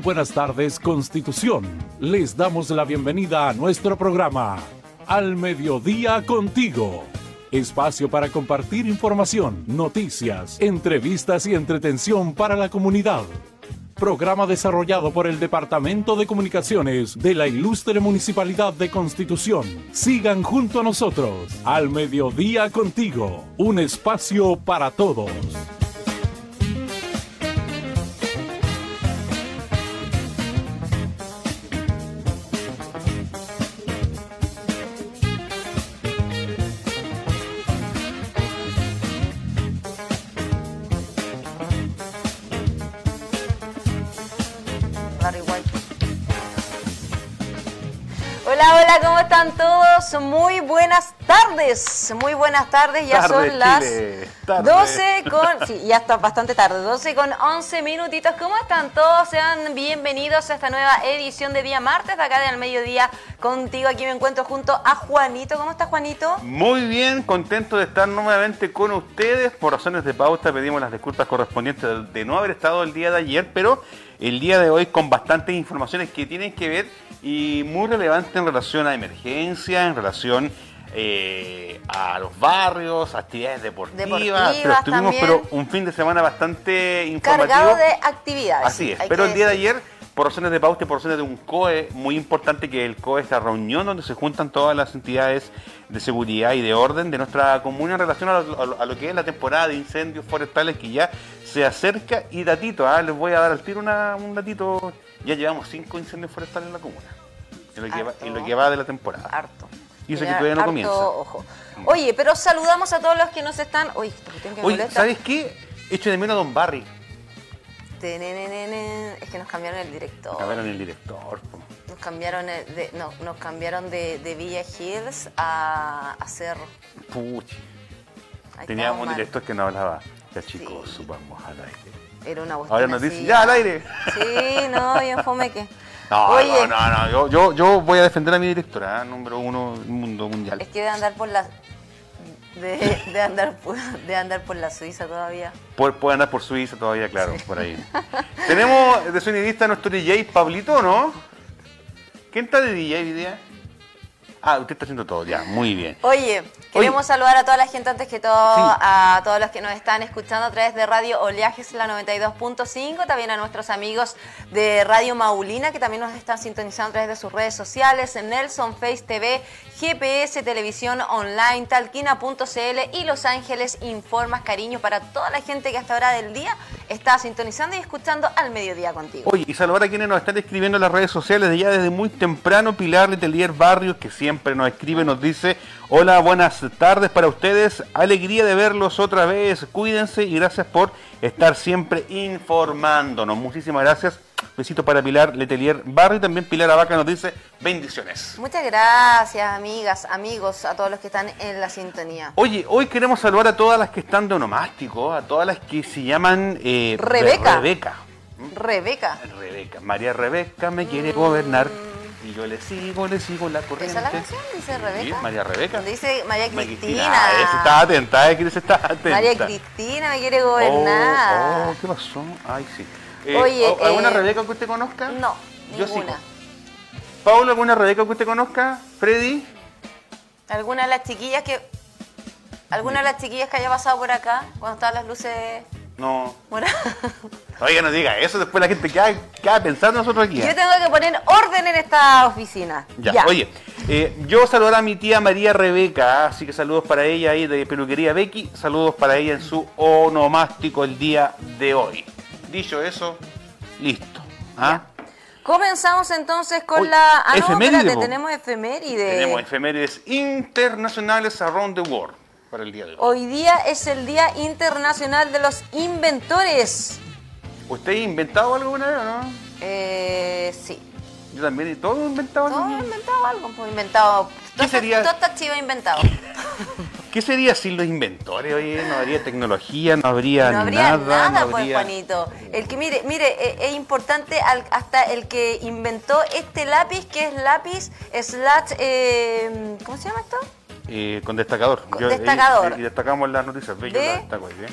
Buenas tardes, Constitución. Les damos la bienvenida a nuestro programa, Al Mediodía Contigo. Espacio para compartir información, noticias, entrevistas y entretención para la comunidad. Programa desarrollado por el Departamento de Comunicaciones de la Ilustre Municipalidad de Constitución. Sigan junto a nosotros, Al Mediodía Contigo. Un espacio para todos. Hola, hola, ¿cómo están todos? Muy buenas tardes, muy buenas tardes, ya Tarde, son las Chile, tarde. 12 con, sí, ya está bastante tarde, 12 con 11 minutitos, ¿cómo están todos? Sean bienvenidos a esta nueva edición de día martes, de acá del mediodía contigo, aquí me encuentro junto a Juanito, ¿cómo está Juanito? Muy bien, contento de estar nuevamente con ustedes. Por razones de pauta pedimos las disculpas correspondientes de no haber estado el día de ayer, pero el día de hoy con bastantes informaciones que tienen que ver y muy relevantes en relación a emergencia, en relación eh, a los barrios, actividades deportivas. Deportivas pero estuvimos pero un fin de semana bastante informativo. Cargado de actividades. Así es, pero el día de ayer, por razones de pauta y por razones de un COE muy importante, que el COE es la reunión donde se juntan todas las entidades de seguridad y de orden de nuestra comuna en relación a lo, a lo- que es la temporada de incendios forestales que ya se acerca. Y datito, ah, les voy a dar al tiro una- un datito, ya llevamos cinco incendios forestales en la comuna, en lo que, va, Harto. en lo que va de la temporada. Harto. Y eso que todavía no harto comienza. Ojo. Oye, pero saludamos a todos los que nos están. Uy, cuestión que me Oye, molesta. ¿sabes qué? Echo de menos a Don Barry. Es que nos cambiaron el director. A ver, en el director. po. Nos cambiaron de, no, nos cambiaron de, de Villa Hills a, a Cerro. Puchi. Ahí Teníamos un director que no hablaba. Ya chicos, Sí. subamos aire. Era una Ahora nos dice, ya al aire. Sí, no, bien fome que. No, Oye, no, no, no, Yo, yo, yo voy a defender a mi directora, ¿eh? número uno del mundo mundial. es que de andar por la. De, de andar por, de andar por la Suiza todavía. Puede, puede andar por Suiza todavía, claro, por ahí. Tenemos de sonidista nuestro DJ, Pablito, ¿no? ¿Quién está de DJ hoy día? Ah, usted está haciendo todo, ya, muy bien. Oye, queremos Oye. saludar a toda la gente antes que todo, Sí. a todos los que nos están escuchando a través de Radio Oleajes, la 92.5, también a nuestros amigos de Radio Maulina, que también nos están sintonizando a través de sus redes sociales, Nelson Face TV, GPS Televisión Online, Talquina.cl y Los Ángeles Informas, cariño para toda la gente que hasta hora del día está sintonizando y escuchando al mediodía contigo. Oye, y saludar a quienes nos están escribiendo en las redes sociales de ya desde muy temprano. Pilar Letelier Barrios, que siempre nos escribe, nos dice: Hola, buenas tardes para ustedes. Alegría de verlos otra vez. Cuídense y gracias por estar siempre informándonos. Muchísimas gracias. Besito para Pilar Letelier Barrio. Y también Pilar Abaca nos dice: Bendiciones. Muchas gracias, amigas, amigos, a todos los que están en la sintonía. Oye, hoy queremos saludar a todas las que están de onomástico, a todas las que se llaman eh, Rebeca. Rebeca. Rebeca. Rebeca, María Rebeca me quiere gobernar y yo le sigo, le sigo la corriente. ¿Esa es la canción? Dice Rebeca. Sí, María Rebeca. Dice María María Cristina. Ah, esa está atenta, eh, está atenta. María Cristina me quiere Oh, gobernar. oh, ¿qué pasó? Ay, sí. Eh, Oye, ¿al- ¿Alguna eh, Rebeca que usted conozca? No, Yo sí. ninguna. Pablo, ¿alguna Rebeca que usted conozca? Freddy. ¿Alguna de las chiquillas que. ¿Alguna de las chiquillas que haya pasado por acá cuando estaban las luces No. moradas? Oiga, no diga eso, después la gente queda, queda pensando nosotros aquí. ¿eh? Yo tengo que poner orden en esta oficina. Ya, oye, eh, yo saludar a mi tía María Rebeca, así que saludos para ella ahí de peluquería Becky, saludos para ella en su onomástico el día de hoy. Dicho eso, listo. ¿ah? Comenzamos entonces con Uy, la. Ah, no, espérate, tenemos efeméride. Tenemos efemérides internacionales around the world para el día de hoy. Hoy día es el Día Internacional de los Inventores. ¿Usted ha inventado algo alguna vez o no? Eh, sí. Yo también, ¿todo inventado algo? Todo inventado algo, pues inventado. ¿Qué Todo- sería? Todo está chivo inventado. ¿Qué sería sin los inventores? Oye, no habría tecnología, no habría No habría nada. nada, no pues, habría- Juanito. El que, mire, mire, eh, es importante al- hasta el que inventó este lápiz, que es lápiz slash, eh, ¿cómo se llama esto? Eh, con destacador. Con destacador. Y, y destacamos las noticias. Yo De- destaco ahí, ¿ve?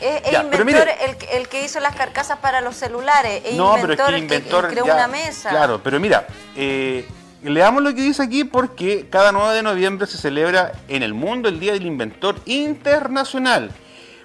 Es, inventor el, que hizo las carcasas para los celulares. Es no, inventor, pero es que inventor el que creó una mesa. Claro, pero mira, eh, leamos lo que dice aquí porque cada 9 de noviembre se celebra en el mundo el Día del Inventor Internacional.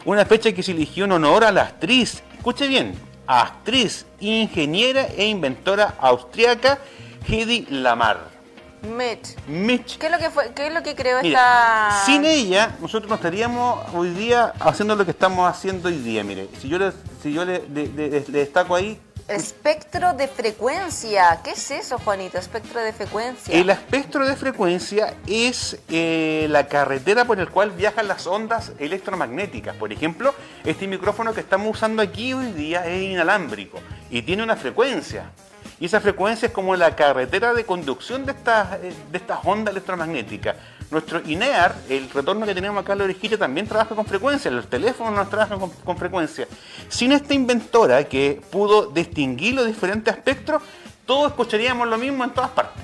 Una fecha que se eligió en honor a la actriz, escuche bien, actriz, ingeniera e inventora austriaca Hedy Lamar. Mitch. Mitch. ¿Qué es lo que, fue, qué es lo que creó esta...? Sin ella, nosotros no estaríamos hoy día haciendo lo que estamos haciendo hoy día, mire. Si yo le, si yo le, destaco ahí... Espectro de frecuencia. ¿Qué es eso, Juanito? Espectro de frecuencia. El espectro de frecuencia es eh, la carretera por la cual viajan las ondas electromagnéticas. Por ejemplo, este micrófono que estamos usando aquí hoy día es inalámbrico y tiene una frecuencia. Y esa frecuencia es como la carretera de conducción de estas, eh, de estas ondas electromagnéticas. Nuestro INEAR, el retorno que tenemos acá en la orejilla, también trabaja con frecuencia, los teléfonos nos trabajan con, frecuencia. Sin esta inventora que pudo distinguir los diferentes espectros, todos escucharíamos lo mismo en todas partes.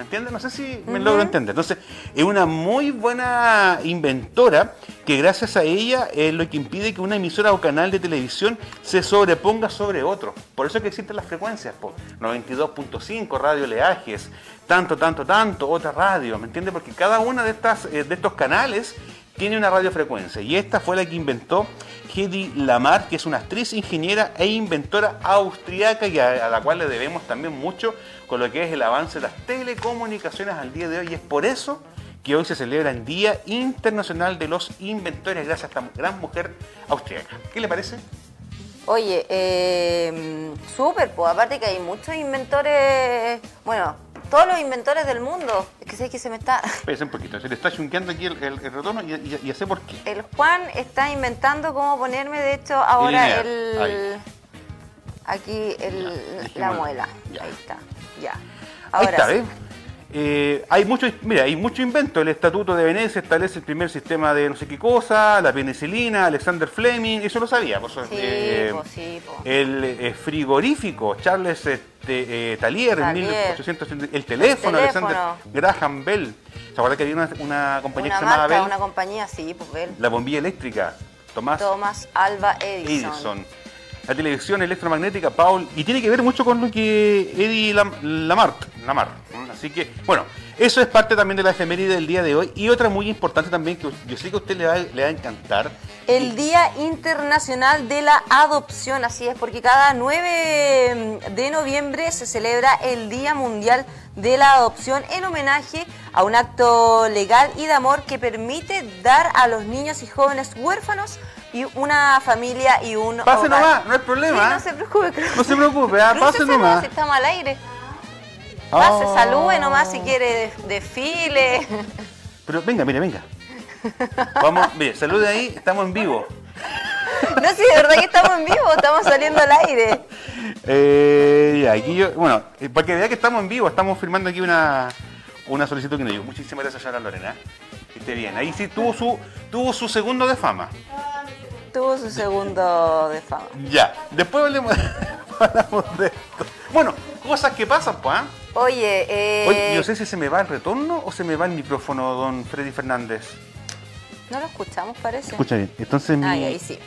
¿Me entiendes? No sé si me logro entender. Entonces, es una muy buena inventora que gracias a ella es lo que impide que una emisora o canal de televisión se sobreponga sobre otro. Por eso es que existen las frecuencias, 92.5 radio leajes, tanto, tanto, tanto, otra radio, ¿me entiendes? Porque cada uno de, estas, eh, de estos canales tiene una radiofrecuencia y esta fue la que inventó Hedy Lamar, que es una actriz, ingeniera e inventora austriaca y a, la cual le debemos también mucho con lo que es el avance de las telecomunicaciones al día de hoy y es por eso que hoy se celebra el Día Internacional de los Inventores gracias a esta gran mujer austriaca. ¿Qué le parece? Oye, eh, súper, pues aparte que hay muchos inventores, bueno, todos los inventores del mundo. Es que sé que se me está. Espérese un poquito, se le está chunqueando aquí el, retorno y, ya sé por qué. El Juan está inventando cómo ponerme, de hecho, ahora el. Aquí el, la muela. Ahí está, ya. Ahora Ahí está, ¿eh? Eh, hay mucho, mira, hay mucho invento. El Estatuto de Venecia establece el primer sistema de no sé qué cosa, la penicilina, Alexander Fleming, eso lo sabía. Pues, eh, el eh, frigorífico, Charles este, Talier, en 1800, el teléfono, Alexander Graham Bell. ¿Se acuerda que había una, compañía que se llamaba Bell? Una compañía, sí, pues Bell. La bombilla eléctrica, Tomás, Tomás Alba Edison. La televisión electromagnética, Paul, y tiene que ver mucho con lo que Eddie Lamart, Lamar Así que, bueno, eso es parte también de la efeméride del día de hoy. Y otra muy importante también, que yo sé que a usted le va, le va a encantar. El Día Internacional de la Adopción, así es, porque cada 9 de noviembre se celebra el Día Mundial de la Adopción en homenaje a un acto legal y de amor que permite dar a los niños y jóvenes huérfanos y una familia y un Pase nomás, no hay problema. no se preocupe. No se preocupe, ah, pase nomás. Si estamos al aire. Pase, oh. salude nomás si quiere desfile. Pero venga, mire, venga. Vamos, mire, salude ahí, estamos en vivo. No, sí, de verdad que estamos en vivo, estamos saliendo al aire. Eh, aquí yo, bueno, eh, para que vea que estamos en vivo, estamos firmando aquí una, una solicitud que nos dio. Muchísimas gracias, señora Lorena. Que esté bien. Ahí sí tuvo su, tuvo su segundo de fama. Tuvo su segundo de fama. Ya, después hablemos, de esto. Bueno, cosas que pasan, pues. ¿ah? Oye, eh... Oye, no sé si se me va el retorno o se me va el micrófono, don Freddy Fernández. No lo escuchamos, parece. Escucha bien. Entonces, Ay, ahí sí.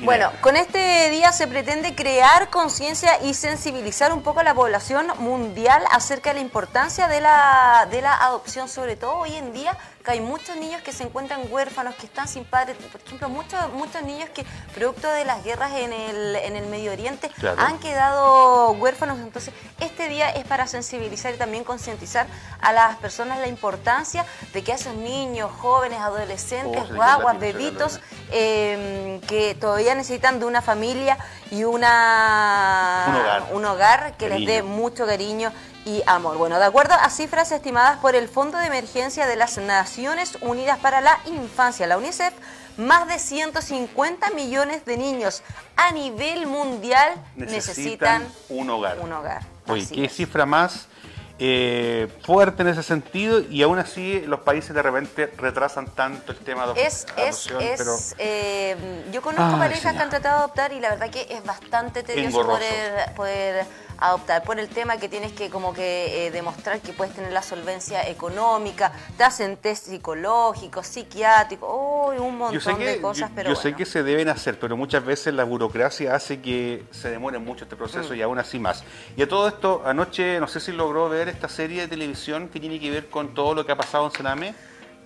Bueno, con este día se pretende crear conciencia y sensibilizar un poco a la población mundial acerca de la importancia de la, de la adopción, sobre todo hoy en día que hay muchos niños que se encuentran huérfanos, que están sin padres, por ejemplo, muchos, muchos niños que producto de las guerras en el, en el Medio Oriente han quedado huérfanos, entonces este día es para sensibilizar y también concientizar a las personas la importancia de que a esos niños, jóvenes, adolescentes, oh, guaguas, bebitos, em, que todavía necesitan de una familia y una, un hogar, que les dé mucho cariño y amor. Bueno, de acuerdo a cifras estimadas por el Fondo de Emergencia de las Naciones Unidas para la Infancia, la UNICEF, más de 150 millones de niños a nivel mundial necesitan, un hogar. Un hogar. Oye, qué cifra más eh, fuerte en ese sentido y aún así los países de repente retrasan tanto el tema de es, adopción. Es, es, eh, yo conozco parejas que han tratado de adoptar y la verdad que es bastante tedioso poder, poder adoptar, por el tema que tienes que como que eh, demostrar que puedes tener la solvencia económica, te hacen test psicológicos, psiquiátricos, un montón de cosas, yo, pero Yo sé que se deben hacer, pero muchas veces la burocracia hace que se demore mucho este proceso mm. y aún así más. Y a todo esto, anoche no sé si logró ver esta serie de televisión que tiene que ver con todo lo que ha pasado en Sename.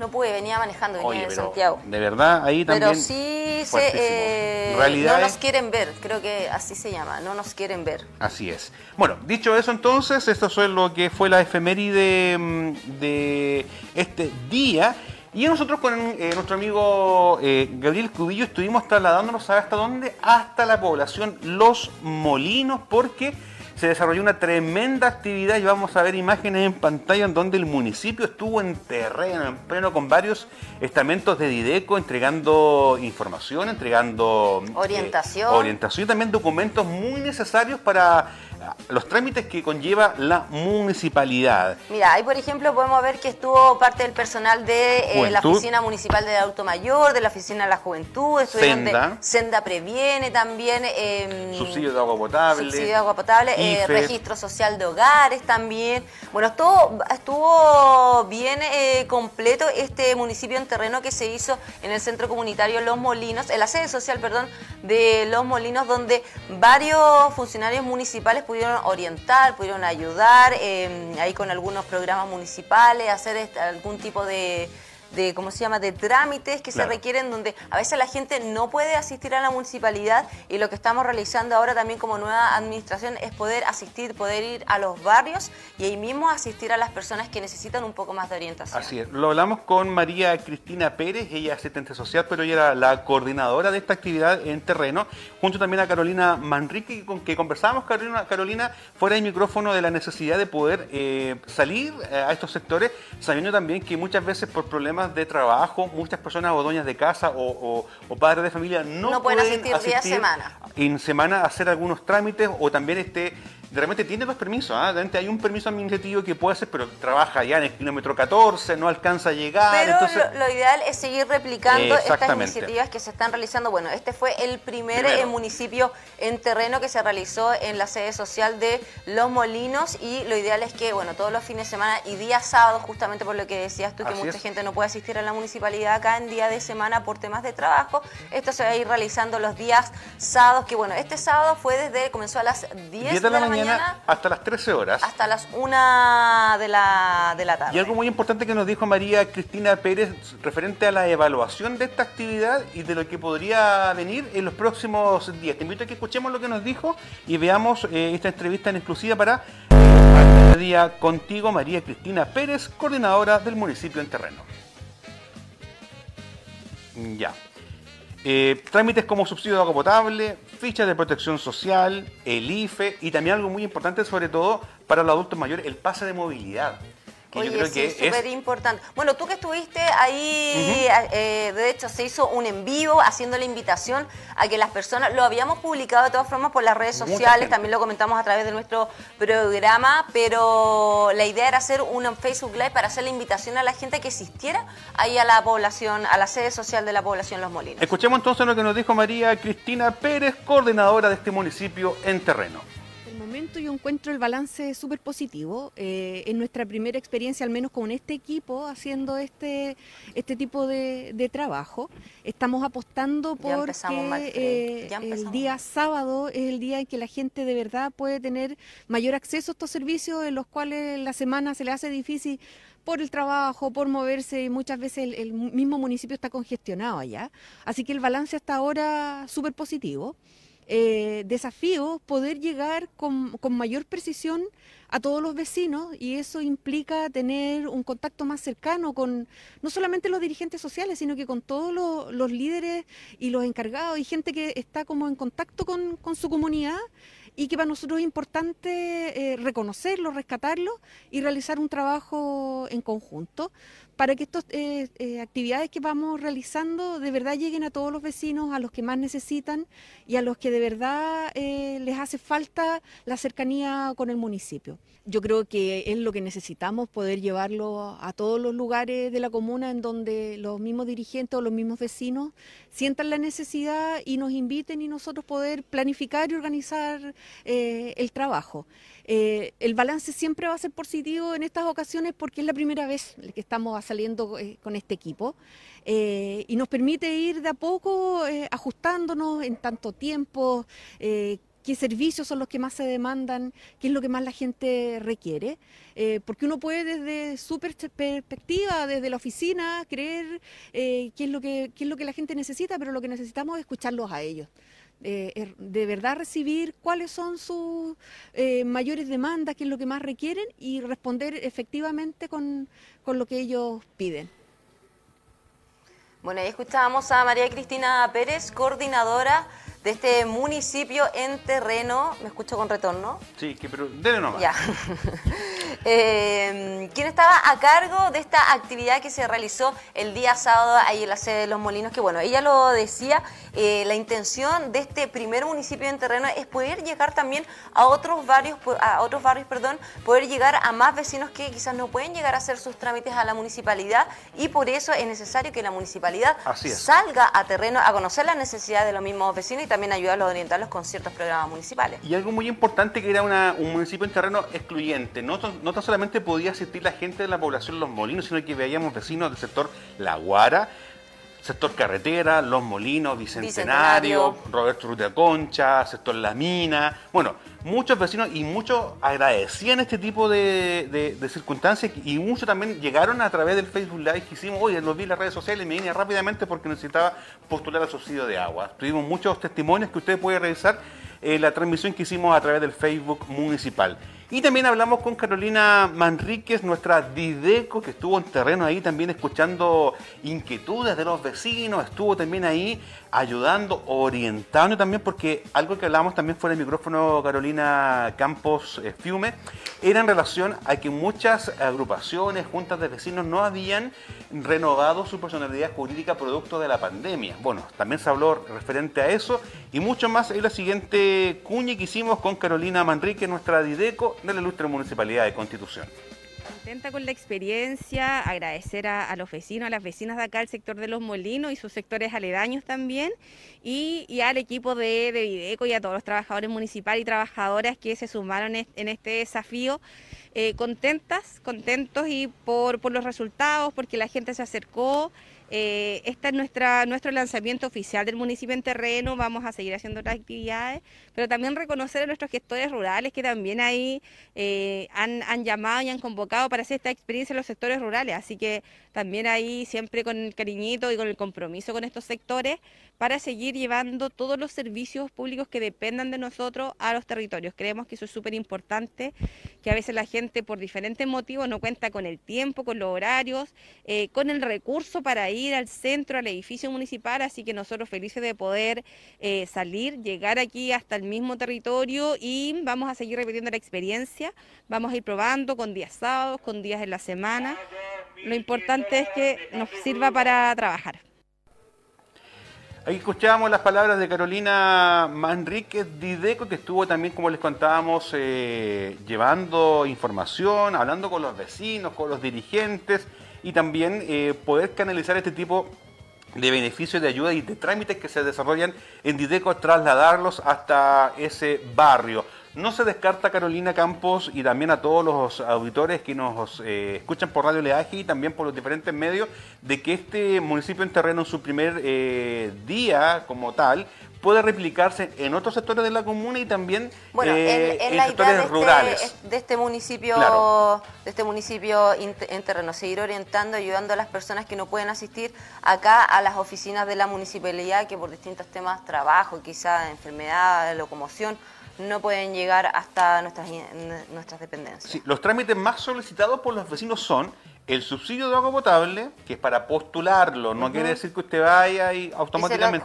No pude, venía manejando, venía de Santiago. De verdad, ahí también. Pero sí se, eh, no nos quieren ver, creo que así se llama, no nos quieren ver. Así es. Bueno, dicho eso entonces, esto fue lo que fue la efeméride mm, de este día. Y nosotros con eh, nuestro amigo eh, Gabriel Cubillo estuvimos trasladándonos hasta dónde? Hasta la población Los Molinos, porque se desarrolló una tremenda actividad y vamos a ver imágenes en pantalla en donde el municipio estuvo en terreno, en pleno, con varios estamentos de Dideco entregando información, entregando eh, orientación. orientación y también documentos muy necesarios para los trámites que conlleva la municipalidad. Mira, ahí por ejemplo podemos ver que estuvo parte del personal de eh, la Oficina Municipal del Auto Mayor, de la Oficina de la Juventud, Senda. Senda Previene también. Eh, subsidio de agua potable. Subsidio de agua potable, eh, registro social de hogares también. Bueno, estuvo, estuvo bien eh, completo este municipio en terreno que se hizo en el Centro Comunitario Los Molinos, en la sede social, perdón, de Los Molinos, donde varios funcionarios municipales pudieron orientar, pudieron ayudar eh, ahí con algunos programas municipales, hacer este, algún tipo de de ¿cómo se llama?, de trámites que se requieren donde a veces la gente no puede asistir a la municipalidad y lo que estamos realizando ahora también como nueva administración es poder asistir, poder ir a los barrios y ahí mismo asistir a las personas que necesitan un poco más de orientación. Así es, lo hablamos con María Cristina Pérez, ella es asistente social, pero ella era la coordinadora de esta actividad en terreno, junto también a Carolina Manrique, con que conversábamos, Carolina, Carolina fuera del micrófono de la necesidad de poder eh, salir eh, a estos sectores, sabiendo también que muchas veces por problemas de trabajo, muchas personas o dueñas de casa o, padres de familia no, pueden, asistir, día semana. En semana a hacer algunos trámites o también este de repente tiene dos permisos, ¿ah? repente hay un permiso administrativo que puede hacer, pero trabaja ya en el kilómetro 14, no alcanza a llegar. Pero lo, ideal es seguir replicando estas iniciativas que se están realizando. Bueno, este fue el primer eh, municipio en terreno que se realizó en la sede social de Los Molinos y lo ideal es que, bueno, todos los fines de semana y días sábados, justamente por lo que decías tú, que mucha gente no puede asistir a la municipalidad acá en día de semana por temas de trabajo, esto se va a ir realizando los días sábados, que bueno, este sábado fue desde, comenzó a las 10, de, la, mañana hasta las 13 horas. Hasta las 1 de la, de la tarde. Y algo muy importante que nos dijo María Cristina Pérez referente a la evaluación de esta actividad y de lo que podría venir en los próximos días. Te invito a que escuchemos lo que nos dijo y veamos eh, esta entrevista en exclusiva para el día contigo, María Cristina Pérez, coordinadora del municipio en terreno. Ya. Eh, trámites como subsidio de agua potable, fichas de protección social, el IFE y también algo muy importante sobre todo para los adultos mayores, el pase de movilidad. Oye, sí, es súper importante. Bueno, tú que estuviste ahí, eh, de hecho se hizo un en vivo haciendo la invitación a que las personas, lo habíamos publicado de todas formas por las redes sociales, también lo comentamos a través de nuestro programa, pero la idea era hacer un Facebook Live para hacer la invitación a la gente que existiera ahí a la población, a la sede social de la población Los Molinos. Escuchemos entonces lo que nos dijo María Cristina Pérez, coordinadora de este municipio en terreno yo encuentro el balance súper positivo. Eh, en nuestra primera experiencia, al menos con este equipo, haciendo este, este tipo de, trabajo, estamos apostando por que eh, el día sábado es el día en que la gente de verdad puede tener mayor acceso a estos servicios en los cuales la semana se le hace difícil por el trabajo, por moverse y muchas veces el, mismo municipio está congestionado allá. Así que el balance hasta ahora súper positivo eh, desafío poder llegar con, mayor precisión a todos los vecinos y eso implica tener un contacto más cercano con no solamente los dirigentes sociales, sino que con todos los, líderes y los encargados y gente que está como en contacto con, su comunidad y que para nosotros es importante eh, reconocerlo, rescatarlo y realizar un trabajo en conjunto para que estas eh, eh, actividades que vamos realizando de verdad lleguen a todos los vecinos, a los que más necesitan y a los que de verdad eh, les hace falta la cercanía con el municipio. Yo creo que es lo que necesitamos, poder llevarlo a todos los lugares de la comuna en donde los mismos dirigentes o los mismos vecinos sientan la necesidad y nos inviten y nosotros poder planificar y organizar el trabajo. Eh, el balance siempre va a ser positivo en estas ocasiones porque es la primera vez que estamos saliendo eh, con este equipo eh, y nos permite ir de a poco ajustándonos en tanto tiempo, qué servicios son los que más se demandan, qué es lo que más la gente requiere, porque uno puede desde su perspectiva, desde la oficina, creer qué, es lo que, qué es lo que la gente necesita, pero lo que necesitamos es escucharlos a ellos. Eh, er, de verdad recibir cuáles son sus eh, mayores demandas, qué es lo que más requieren y responder efectivamente con, con lo que ellos piden. Bueno, ahí escuchábamos a María Cristina Pérez, coordinadora de este municipio en terreno. ¿Me escucho con retorno? Sí, que, pero dele nomás. Ya. eh, ¿Quién estaba a cargo de esta actividad que se realizó el día sábado ahí en la sede de Los Molinos? Que bueno, ella lo decía, eh, la intención de este primer municipio en terreno es poder llegar también a otros barrios, a otros barrios, perdón, poder llegar a más vecinos que quizás no pueden llegar a hacer sus trámites a la municipalidad y por eso es necesario que la municipalidad salga a terreno a conocer las necesidades de los mismos vecinos también ayudarlos a orientarlos con ciertos programas municipales. Y algo muy importante que era un municipio en terreno excluyente. No, no tan solamente podía asistir la gente de la población Los Molinos, sino que veíamos vecinos del sector La Guara, sector Carretera, Los Molinos, Bicentenario, Roberto Ruta Concha, sector La Mina. Bueno, muchos vecinos y muchos agradecían este tipo de, circunstancias y muchos también llegaron a través del Facebook Live que hicimos, oye, los vi en las redes sociales y me vine rápidamente porque necesitaba postular al subsidio de agua. Tuvimos muchos testimonios que usted puede revisar en la transmisión que hicimos a través del Facebook municipal. Y también hablamos con Carolina Manríquez, nuestra Dideco, que estuvo en terreno ahí también escuchando inquietudes de los vecinos, estuvo también ahí ayudando, orientando también, porque algo que hablamos también fuera del micrófono Carolina Campos eh, Fiume, era en relación a que muchas agrupaciones, juntas de vecinos no habían renovado su personalidad jurídica producto de la pandemia. Bueno, también se habló referente a eso y mucho más en la siguiente cuña que hicimos con Carolina Manrique, nuestra Dideco de la ilustre Municipalidad de Constitución. Contenta con la experiencia, agradecer a, los vecinos, a las vecinas de acá, el sector de los molinos y sus sectores aledaños también, y, al equipo de, de, Videco y a todos los trabajadores municipales y trabajadoras que se sumaron en este desafío. Eh, contentas, contentos y por, por los resultados, porque la gente se acercó. Eh, este es nuestra, nuestro lanzamiento oficial del municipio en terreno, vamos a seguir haciendo otras actividades, pero también reconocer a nuestros gestores rurales que también ahí eh, han, han, llamado y han convocado para hacer esta experiencia en los sectores rurales, así que también ahí siempre con el cariñito y con el compromiso con estos sectores para seguir llevando todos los servicios públicos que dependan de nosotros a los territorios. Creemos que eso es súper importante, que a veces la gente por diferentes motivos no cuenta con el tiempo, con los horarios, eh, con el recurso para ir al centro, al edificio municipal, así que nosotros felices de poder eh, salir, llegar aquí hasta el mismo territorio y vamos a seguir repitiendo la experiencia, vamos a ir probando con días sábados, con días en la semana. Lo importante es que nos sirva para trabajar. Ahí escuchábamos las palabras de Carolina Manríquez Dideco, que estuvo también, como les contábamos, eh, llevando información, hablando con los vecinos, con los dirigentes y también eh, poder canalizar este tipo de beneficios, de ayuda y de trámites que se desarrollan en Dideco, trasladarlos hasta ese barrio. No se descarta Carolina Campos y también a todos los auditores que nos eh, escuchan por Radio Leaje y también por los diferentes medios de que este municipio en terreno en su primer eh, día como tal puede replicarse en otros sectores de la comuna y también eh, en, la sectores idea de rurales. Este, de este municipio, de este municipio en terreno, seguir orientando, ayudando a las personas que no pueden asistir acá a las oficinas de la municipalidad que por distintos temas, trabajo, quizá enfermedad, locomoción, no pueden llegar hasta nuestras, nuestras dependencias. Sí, los trámites más solicitados por los vecinos son el subsidio de agua potable, que es para postularlo, no quiere decir que usted vaya y automáticamente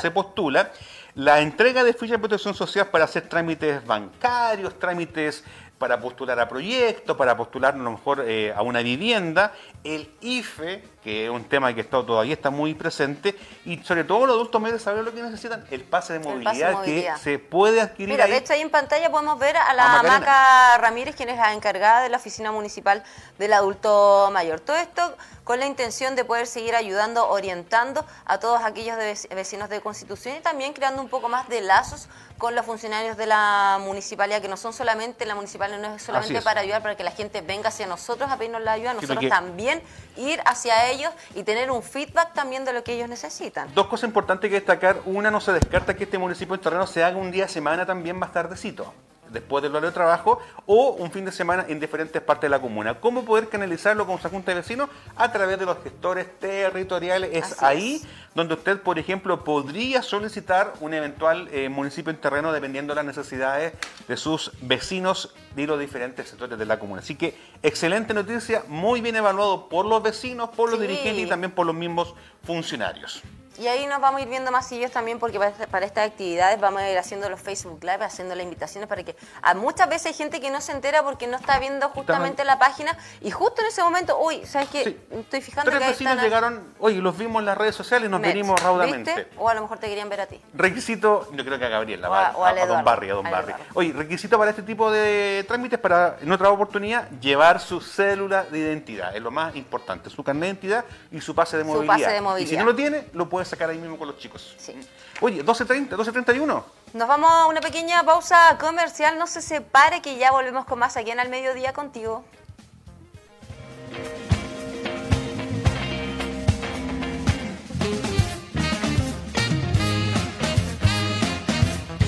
se, postula. La entrega de ficha de protección social para hacer trámites bancarios, trámites para postular a proyectos, para postular a lo mejor eh, a una vivienda, el IFE, que es un tema que está, todavía está muy presente, y sobre todo los adultos mayores saben lo que necesitan, el pase de movilidad, que se puede adquirir. Mira, de hecho ahí en pantalla podemos ver a la Maca Ramírez, quien es la encargada de la Oficina Municipal del Adulto Mayor. Todo esto con la intención de poder seguir ayudando, orientando a todos aquellos vecinos de Constitución y también creando un poco más de lazos con los funcionarios de la municipalidad, que no son solamente, la municipalidad no es solamente para ayudar, para que la gente venga hacia nosotros a pedirnos la ayuda, nosotros también ir hacia ellos y tener un feedback también de lo que ellos necesitan. Dos cosas importantes que destacar. Una, no se descarta que este municipio en terreno se haga un día a semana también más tardecito después del horario de trabajo o un fin de semana en diferentes partes de la comuna. ¿Cómo poder canalizarlo con su junta de vecinos? A través de los gestores territoriales. Es ahí donde usted, por ejemplo, podría solicitar un eventual eh, municipio en terreno dependiendo de las necesidades de sus vecinos de los diferentes sectores de la comuna. Así que excelente noticia, muy bien evaluado por los vecinos, por los dirigentes y también por los mismos funcionarios. Y ahí nos vamos a ir viendo más ellos también porque para, estas actividades vamos a ir haciendo los Facebook Live, haciendo las invitaciones para que a muchas veces hay gente que no se entera porque no está viendo justamente la página y justo en ese momento, uy, ¿sabes qué? Estoy fijando Tres que vecinos llegaron, oye, los vimos en las redes sociales y nos venimos raudamente. O a lo mejor te querían ver a ti. Requisito, yo creo que a Gabriel, a, a, Don Barry, a Don Barry. Oye, requisito para este tipo de trámites para en otra oportunidad llevar su célula de identidad, es lo más importante, su carnet de identidad y su pase de, movilidad. Pase de movilidad. Y si no lo tiene, lo puede sacar ahí mismo con los chicos. Sí. Oye, 12.30, 12.31. Nos vamos a una pequeña pausa comercial. No se separe que ya volvemos con más aquí en Al Mediodía contigo.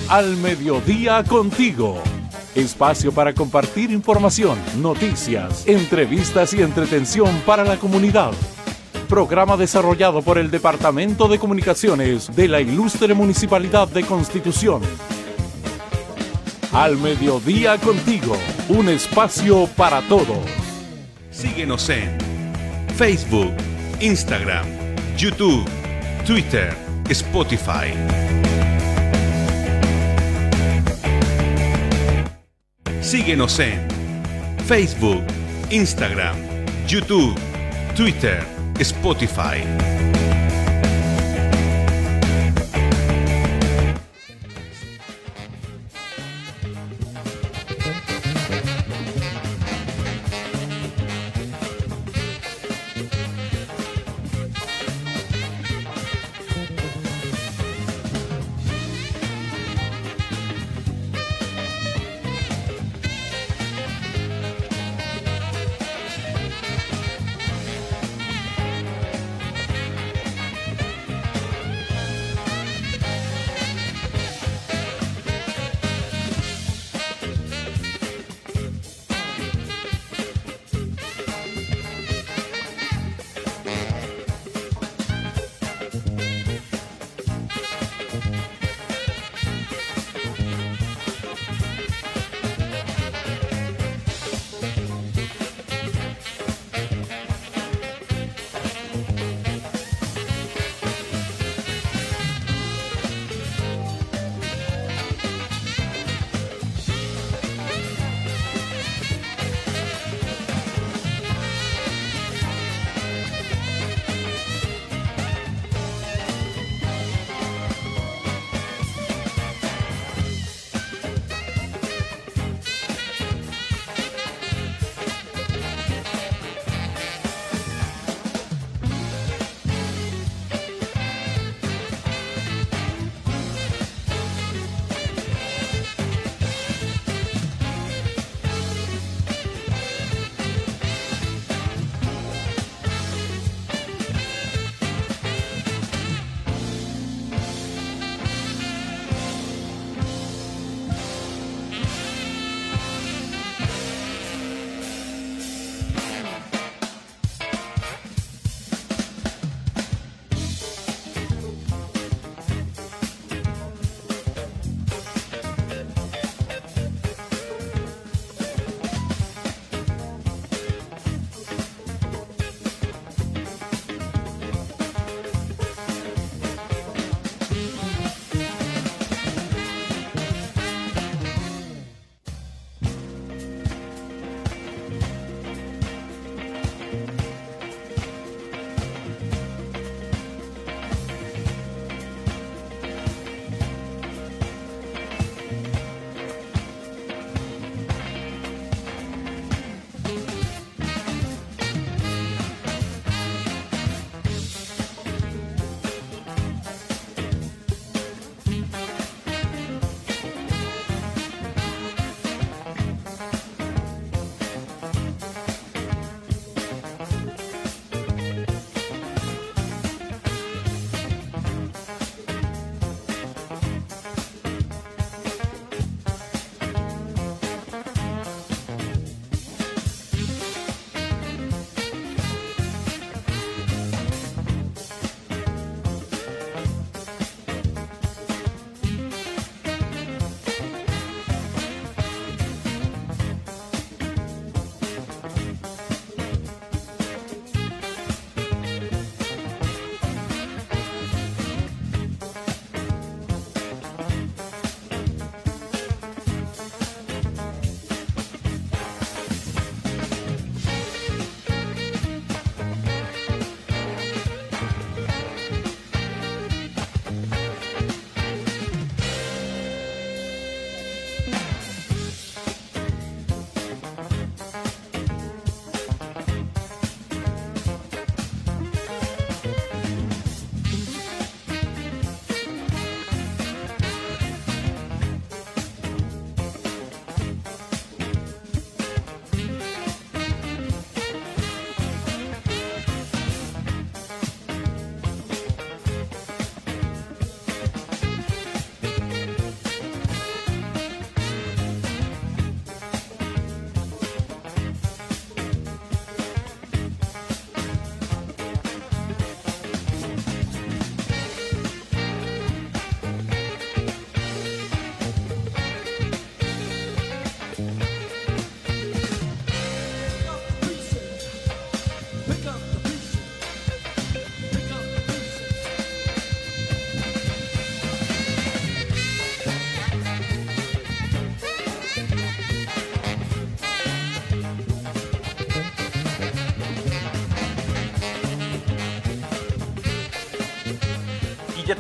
Al Mediodía contigo. Espacio para compartir información, noticias, entrevistas y entretención para la comunidad programa desarrollado por el Departamento de Comunicaciones de la Ilustre Municipalidad de Constitución. Al mediodía contigo, un espacio para todos. Síguenos en Facebook, Instagram, YouTube, Twitter, Spotify. Síguenos en Facebook, Instagram, YouTube, Twitter, Spotify.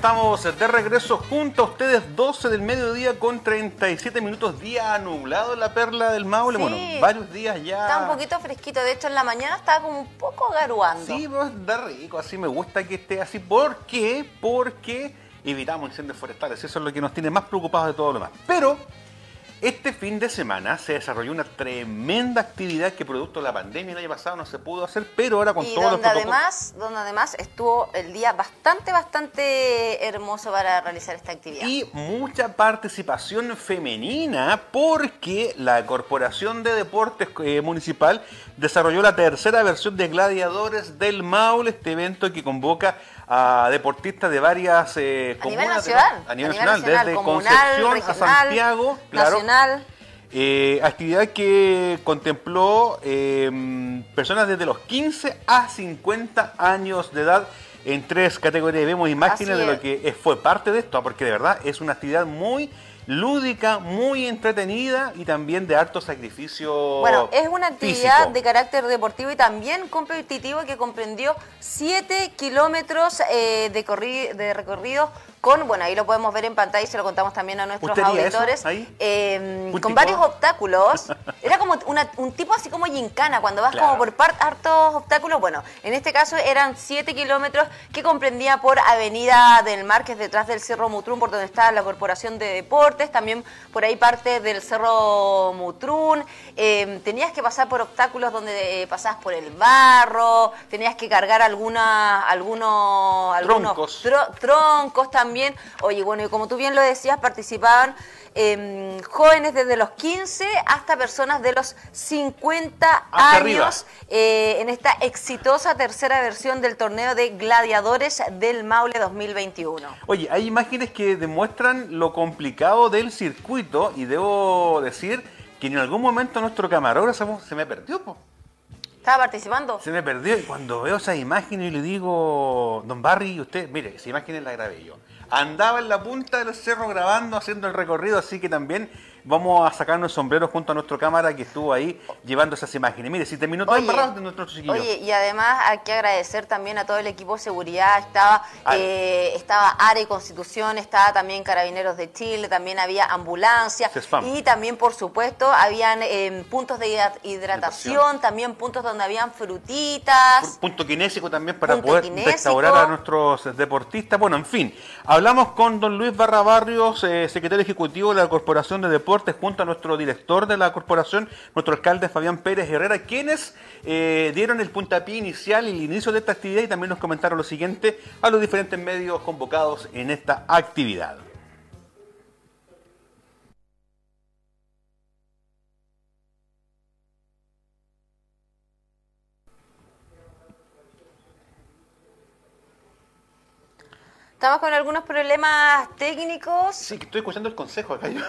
Estamos de regreso junto a ustedes, 12 del mediodía con 37 minutos, día nublado en la perla del Maule. Sí. Bueno, varios días ya. Está un poquito fresquito, de hecho en la mañana estaba como un poco garuando. Sí, pues da rico, así me gusta que esté así. ¿Por qué? Porque evitamos incendios forestales, eso es lo que nos tiene más preocupados de todo lo demás. Pero este fin de semana se desarrolló una tremenda actividad que producto de la pandemia el año pasado no se pudo hacer, pero ahora con y todos los donde protocolos... además, donde además estuvo el día bastante, bastante hermoso para realizar esta actividad. Y mucha participación femenina porque la Corporación de Deportes eh, Municipal desarrolló la tercera versión de Gladiadores del Maule, este evento que convoca a deportistas de varias eh, a nivel nacional, a nivel nacional, desde comunal, Concepción a Santiago, claro. nacional. Eh, actividad que contempló eh, personas desde los 15 a 50 años de edad en tres categorías. Vemos imágenes de lo que fue parte de esto, porque de verdad es una actividad muy lúdica, muy entretenida y también de harto sacrificio. Bueno, es una actividad físico. de carácter deportivo y también competitivo que comprendió 7 kilómetros eh, de, de recorrido con, bueno, ahí lo podemos ver en pantalla y se lo contamos también a nuestros ¿Usted haría eso auditores, eh, ¿Púltico? con varios obstáculos. Era como una- un tipo así como gincana, cuando vas Claro. como por par- hartos obstáculos. Bueno, en este caso eran 7 kilómetros que comprendía por Avenida del Mar, que es detrás del Cerro Mutrún, por donde está la Corporación de Deportes, también por ahí parte del Cerro Mutrún. Eh, tenías que pasar por obstáculos donde eh, pasabas por el barro, tenías que cargar alguna, algunos, algunos Troncos. tro- troncos también. Oye, bueno, y como tú bien lo decías, participaban eh, jóvenes desde los 15 hasta personas de los 50 Hasta arriba. años eh, en esta exitosa tercera versión del torneo de gladiadores del Maule 2021. Oye, hay imágenes que demuestran lo complicado del circuito y debo decir que en algún momento nuestro camarógrafo se me perdió. po. ¿Estaba participando? Se me perdió y cuando veo esas imágenes y le digo, don Barry, usted, mire, esa imagen la grabé yo. Andaba en la punta del cerro grabando, haciendo el recorrido, así que también vamos a sacarnos el sombrero junto a nuestra cámara que estuvo ahí llevando esas imágenes. Mire, si terminó todo embarrado de nuestros chiquillos. Oye, y además hay que agradecer también a todo el equipo de seguridad. Estaba, eh, estaba ARE Constitución, estaba también Carabineros de Chile, también había ambulancia. Y también, por supuesto, habían eh, puntos de hidra- hidratación, Hidratación. también puntos donde habían frutitas. Punto kinésico también para Punto poder kinésico. restaurar a nuestros deportistas. Bueno, en fin, hablamos con don Luis Barra Barrios, eh, secretario ejecutivo de la Corporación de Deportes, junto a nuestro director de la corporación, nuestro alcalde Fabián Pérez Herrera, quienes eh, dieron el puntapié inicial y el inicio de esta actividad y también nos comentaron lo siguiente a los diferentes medios convocados en esta actividad. Estamos con algunos problemas técnicos. Sí, estoy escuchando el consejo acá. yo.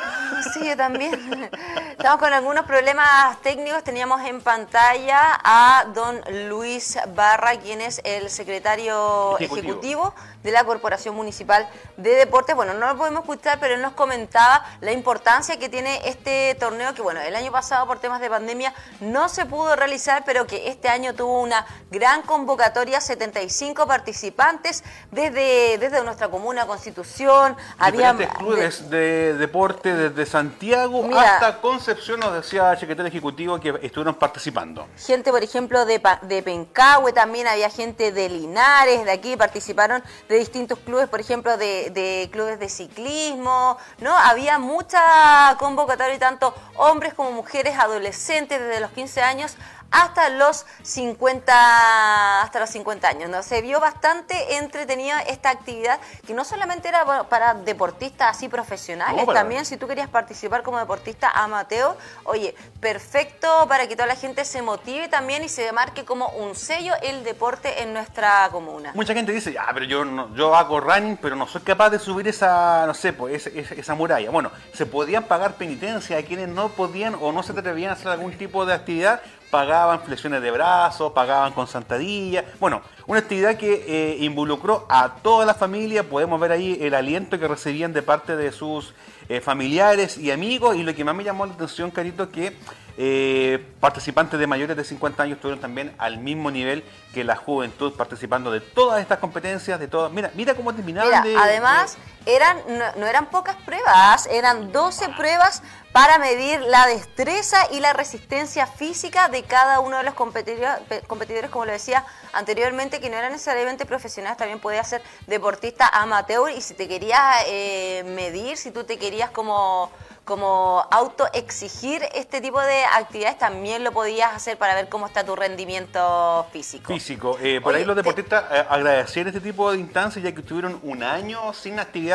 Sí, yo también. Estamos con algunos problemas técnicos. Teníamos en pantalla a don Luis Barra, quien es el secretario Ejecutivo. ejecutivo, de la Corporación Municipal de Deportes. Bueno, no lo podemos escuchar, pero él nos comentaba la importancia que tiene este torneo, que bueno, el año pasado por temas de pandemia no se pudo realizar, pero que este año tuvo una gran convocatoria, 75 participantes desde, desde nuestra comuna Constitución. Había Diferentes clubes de deporte desde Santiago Mira. hasta Concepción, nos decía el secretario ejecutivo que estuvieron participando. gente, por ejemplo, de, de Pencahue, también había gente de Linares, de aquí participaron de distintos clubes, por ejemplo, de, de clubes de ciclismo, ¿no? Había mucha convocatoria, tanto hombres como mujeres, adolescentes, desde los 15 años hasta los 50 hasta los 50 años. ¿no? Se vio bastante entretenida esta actividad que no solamente era bueno, para deportistas así profesionales, No, también si tú querías participar como deportista amateur, oye, perfecto para que toda la gente se motive también y se marque como un sello el deporte en nuestra comuna. Mucha gente dice, ah, pero yo no, yo hago running, pero no soy capaz de subir esa, no sé, pues, esa, esa- esa muralla. Bueno, se podían pagar penitencia a quienes no podían o no se atrevían a hacer algún tipo de actividad, pagaban flexiones de brazos, pagaban con sentadillas. Bueno, una actividad que eh, involucró a toda la familia, podemos ver ahí el aliento que recibían de parte de sus eh, familiares y amigos, y lo que más me llamó la atención, Carito, que eh, participantes de mayores de 50 años estuvieron también al mismo nivel que la juventud participando de todas estas competencias, de todas. Mira, mira cómo terminaron de, Además, eran no, eran pocas pruebas, eran 12 pruebas para medir la destreza y la resistencia física de cada uno de los competidores, competidores, como lo decía anteriormente, que no eran necesariamente profesionales, también podía ser deportista amateur y si te querías eh, medir, si tú te querías como como auto exigir este tipo de actividades también lo podías hacer para ver cómo está tu rendimiento físico. Físico. Eh, por ahí los deportistas eh, agradecían este tipo de instancias ya que estuvieron un año sin actividad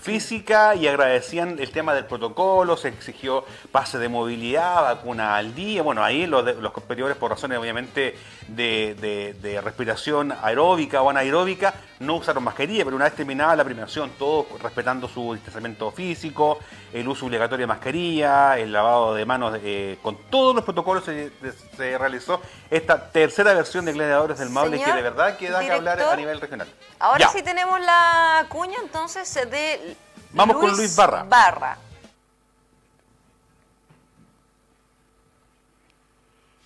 física y agradecían el tema del protocolo, se exigió pase de movilidad, vacuna al día. Bueno, ahí los, los competidores por razones obviamente de, de respiración aeróbica o anaeróbica no usaron mascarilla, pero una vez terminada la premiación, todos respetando su distanciamiento físico, el uso obligatorio de mascarilla, el lavado de manos, eh, con todos los protocolos se, realizó esta tercera versión de Gladiadores del Maule, que de verdad queda que hablar a nivel regional. Ahora sí tenemos la cuña entonces de Vamos con Luis Barra. Barra.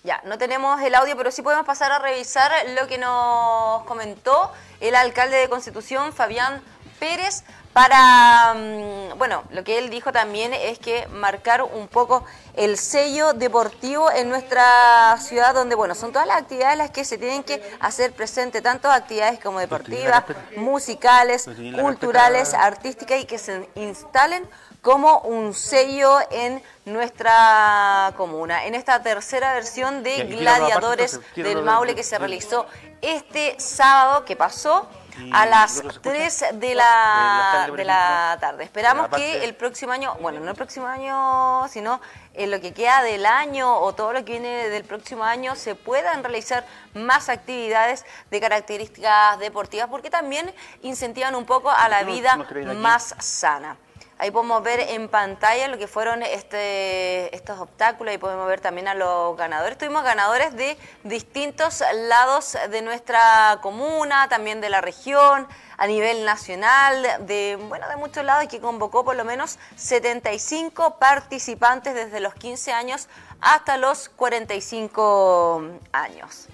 Ya, no tenemos el audio, pero sí podemos pasar a revisar lo que nos comentó el alcalde de Constitución, Fabián Pérez, para, mm, bueno, lo que él dijo también es que marcar un poco el sello deportivo en nuestra ciudad, donde, bueno, son todas las actividades las que se tienen que hacer presente, tanto actividades como deportivas, musicales, culturales, artísticas, y que se instalen como un sello en nuestra comuna. En esta tercera versión de Gladiadores del Maule que se realizó este sábado que pasó a las 3 de la, de la tarde. Esperamos que el próximo año, bueno, no el próximo año, sino en lo que queda del año o todo lo que viene del próximo año, se puedan realizar más actividades de características deportivas, porque también incentivan un poco a la vida más sana. Ahí podemos ver en pantalla lo que fueron este, estos obstáculos y podemos ver también a los ganadores. Tuvimos ganadores de distintos lados de nuestra comuna, también de la región, a nivel nacional, de, bueno, de muchos lados y que convocó por lo menos 75 participantes desde los 15 años hasta los 45 años.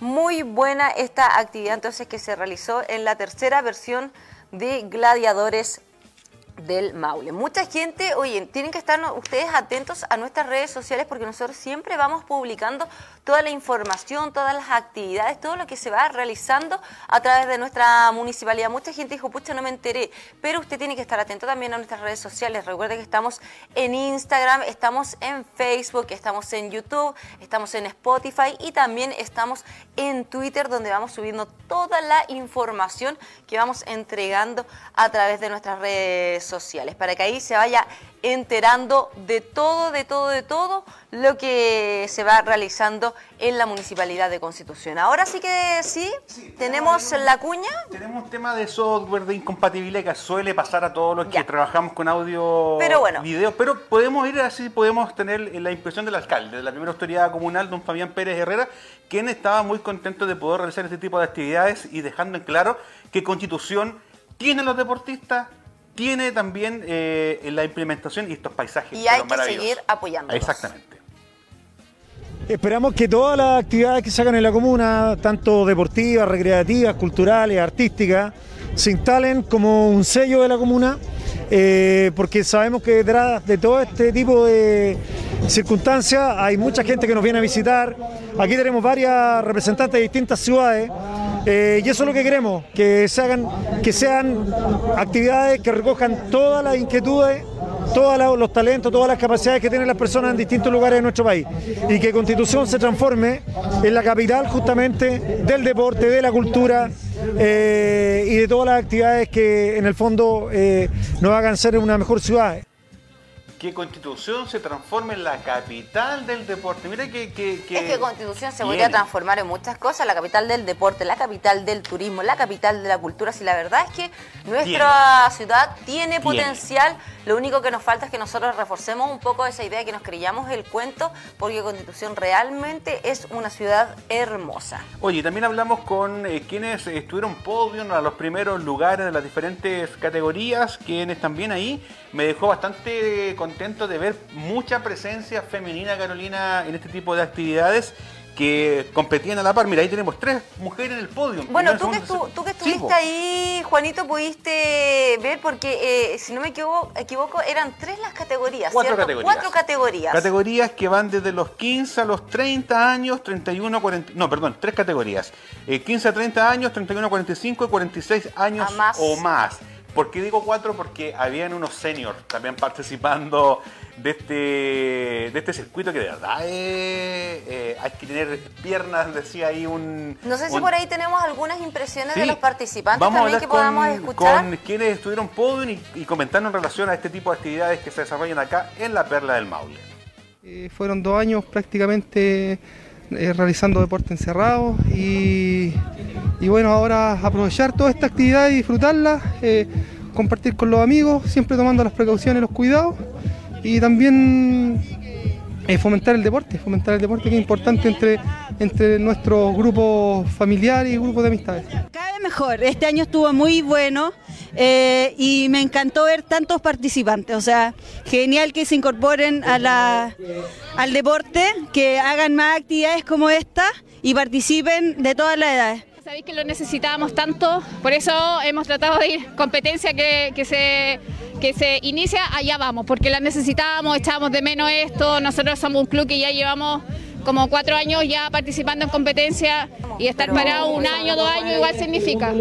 Muy buena esta actividad entonces que se realizó en la tercera versión de Gladiadores del Maule. Mucha gente, oye, tienen que estar ustedes atentos a nuestras redes sociales porque nosotros siempre vamos publicando toda la información, todas las actividades, todo lo que se va realizando a través de nuestra municipalidad. Mucha gente dijo, pucha, no me enteré, pero usted tiene que estar atento también a nuestras redes sociales. Recuerde que estamos en Instagram, estamos en Facebook, estamos en YouTube, estamos en Spotify y también estamos en Twitter donde vamos subiendo toda la información que vamos entregando a través de nuestras redes sociales, para que ahí se vaya enterando de todo, de todo, de todo lo que se va realizando en la Municipalidad de Constitución. Ahora sí que sí, tenemos la cuña. Tenemos tema de software de incompatibilidad que suele pasar a todos los que trabajamos con audio, pero bueno. video, pero podemos ir así, podemos tener la impresión del alcalde, de la primera autoridad comunal, don Fabián Pérez Herrera, quien estaba muy contento de poder realizar este tipo de actividades y dejando en claro que Constitución tiene los deportistas, tiene también eh, la implementación y estos paisajes. Y hay que seguir apoyando. Exactamente. Esperamos que todas las actividades que se hagan en la comuna, tanto deportivas, recreativas, culturales, artísticas, se instalen como un sello de la comuna, eh, porque sabemos que detrás de todo este tipo de circunstancias hay mucha gente que nos viene a visitar. Aquí tenemos varias representantes de distintas ciudades eh, y eso es lo que queremos, que se hagan, que sean actividades que recojan todas las inquietudes, todos los talentos, todas las capacidades que tienen las personas en distintos lugares de nuestro país. Y que Constitución se transforme en la capital justamente del deporte, de la cultura eh, y de todas las actividades que en el fondo eh, nos hagan ser una mejor ciudad que Constitución se transforme en la capital del deporte. Mira que, que, Es que Constitución se podría transformar en muchas cosas, la capital del deporte, la capital del turismo, la capital de la cultura. Si la verdad es que nuestra ciudad tiene, potencial, lo único que nos falta es que nosotros reforcemos un poco esa idea, que nos creyamos el cuento, porque Constitución realmente es una ciudad hermosa. Oye, también hablamos con eh, quienes estuvieron podium a los primeros lugares de las diferentes categorías, quienes también ahí me dejó bastante contento de ver mucha presencia femenina, Carolina, en este tipo de actividades que competían a la par. Mira, ahí tenemos tres mujeres en el podio. Bueno, tú que, tú que, estuviste ahí, Juanito, pudiste ver, porque eh, si no me equivoco, equivoco, eran tres las categorías. Cuatro categorías. Cuatro categorías. Categorías que van desde los 15 a los 30 años, 31 a 40. No, perdón, tres categorías. 15 eh, a 30 años, 31 a 45 y 46 años o más. ¿Por qué digo cuatro? Porque habían unos seniors también participando de este, de este circuito que de verdad eh, hay que tener piernas, decía ahí un... No sé si por ahí tenemos algunas impresiones de los participantes también que podamos escuchar. Con quienes estuvieron podium y, comentando en relación a este tipo de actividades que se desarrollan acá en la Perla del Maule. Eh, fueron dos años prácticamente eh, realizando deporte encerrado y, bueno, ahora aprovechar toda esta actividad y disfrutarla, eh, compartir con los amigos, siempre tomando las precauciones, los cuidados. Y también eh, fomentar el deporte, fomentar el deporte que es importante entre, entre nuestros grupos familiares y grupos de amistades. Cada vez mejor, este año estuvo muy bueno. Eh, y me encantó ver tantos participantes, o sea, genial que se incorporen a la, al deporte, que hagan más actividades como esta y participen de todas las edades. Sabéis que lo necesitábamos tanto, por eso hemos tratado de ir competencia que, que, se, que se inicia, allá vamos, porque la necesitábamos, echábamos de menos esto, nosotros somos un club que ya llevamos como cuatro años ya participando en competencia y estar parado un año, dos años igual significa.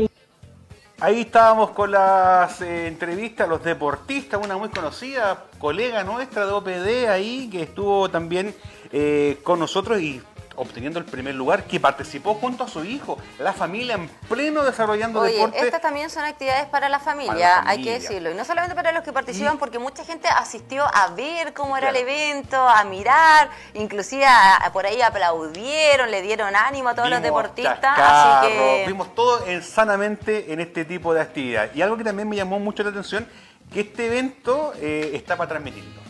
Ahí estábamos con las eh, entrevistas a los deportistas, una muy conocida colega nuestra de OPD ahí que estuvo también eh, con nosotros y obteniendo el primer lugar, que participó junto a su hijo, la familia en pleno desarrollando Oye, deporte. Estas también son actividades para la, familia, hay que decirlo. Y no solamente para los que participan, porque mucha gente asistió a ver cómo era el evento, a mirar, inclusive por ahí aplaudieron, le dieron ánimo a todos los deportistas. así que... Vimos todo en, sanamente en este tipo de actividad. Y algo que también me llamó mucho la atención, que este evento eh, está para transmitirlo.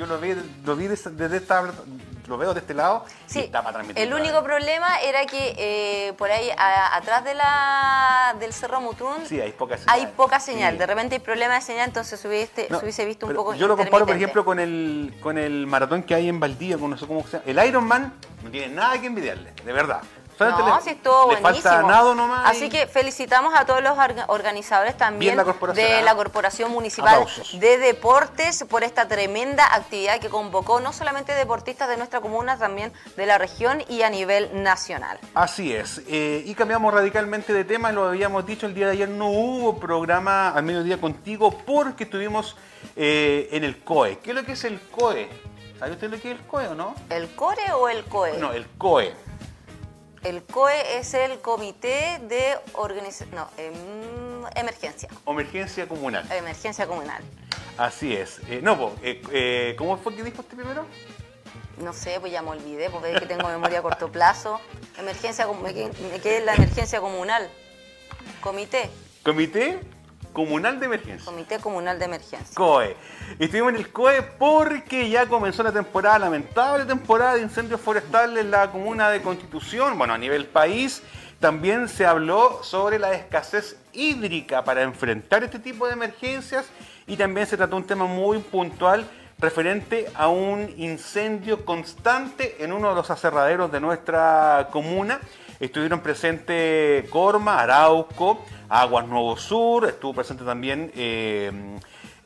Yo lo vi, lo vi desde, desde esta lo veo de este lado sí, está para transmitir. El único problema era que eh, por ahí atrás de la del Cerro Mutún sí, hay poca señal. Hay poca señal. De repente hay problema de señal, entonces hubiese, hubiese visto un poco Yo lo comparo, por ejemplo, con el, con el maratón que hay en Valdivia, con no sé cómo se llama. El Ironman no tiene nada que envidiarle, de verdad no, sí estuvo buenísimo. nado nomás Así que felicitamos a todos los organizadores también de la Corporación Municipal de Deportes por esta tremenda actividad que convocó no solamente deportistas de nuestra comuna, también de la región y a nivel nacional. Así es. Eh, y cambiamos radicalmente de tema, lo habíamos dicho el día de ayer, no hubo programa al mediodía contigo porque estuvimos eh, en el COE. ¿Qué es lo que es el COE? ¿Sabe usted lo que es el COE o no? ¿El CORE o el COE? No, el COE. El COE es el Comité de Organización. No, em, Emergencia. Emergencia Comunal. Emergencia Comunal. Así es. Eh, no, eh, eh, ¿cómo fue que dijo usted primero? No sé, pues ya me olvidé, porque es que tengo memoria a corto plazo. Emergencia, me quedé en la emergencia comunal. Comité. ¿Comité? Comunal de Emergencia. Comité Comunal de Emergencia. COE. Estuvimos en el COE porque ya comenzó la temporada, lamentable temporada de incendios forestales en la comuna de Constitución, bueno, a nivel país. También se habló sobre la escasez hídrica para enfrentar este tipo de emergencias y también se trató un tema muy puntual referente a un incendio constante en uno de los aserraderos de nuestra comuna. Estuvieron presentes Corma, Arauco, Aguas Nuevo Sur, estuvo presente también eh,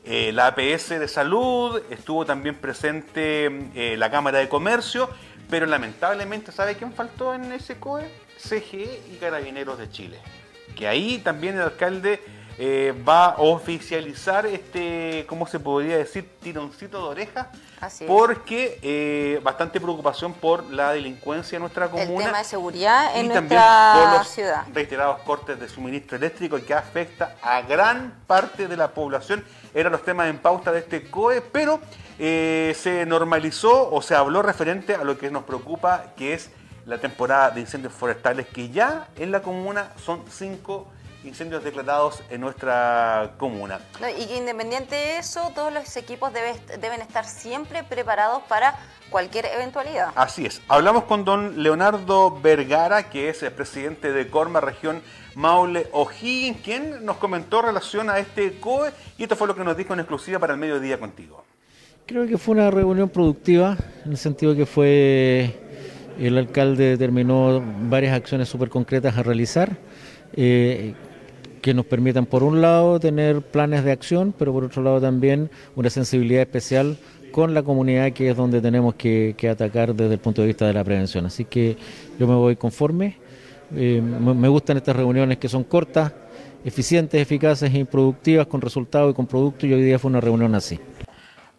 eh, la APS de Salud, estuvo también presente eh, la Cámara de Comercio, pero lamentablemente, ¿sabe quién faltó en ese COE? CGE y Carabineros de Chile. Que ahí también el alcalde va a oficializar este, ¿cómo se podría decir? Tironcito de oreja porque eh, bastante preocupación por la delincuencia en nuestra comuna. El tema de seguridad en nuestra por los ciudad. Reiterados cortes de suministro eléctrico que afecta a gran parte de la población. Eran los temas en pauta de este COE, pero eh, se normalizó o se habló referente a lo que nos preocupa, que es la temporada de incendios forestales, que ya en la comuna son cinco incendios declarados en nuestra comuna. y que independiente de eso, todos los equipos deben estar siempre preparados para cualquier eventualidad. Así es. Hablamos con don Leonardo Vergara, que es el presidente de Corma, región Maule O'Higgins, quien nos comentó relación a este COE y esto fue lo que nos dijo en exclusiva para el mediodía contigo. Creo que fue una reunión productiva, en el sentido que fue el alcalde determinó varias acciones súper concretas a realizar, eh, que nos permitan, por un lado, tener planes de acción, pero por otro lado también una sensibilidad especial con la comunidad, que es donde tenemos que, atacar desde el punto de vista de la prevención. Así que yo me voy conforme. Eh, me gustan estas reuniones que son cortas, eficientes, eficaces y productivas, con resultados y con productos, y hoy día fue una reunión así.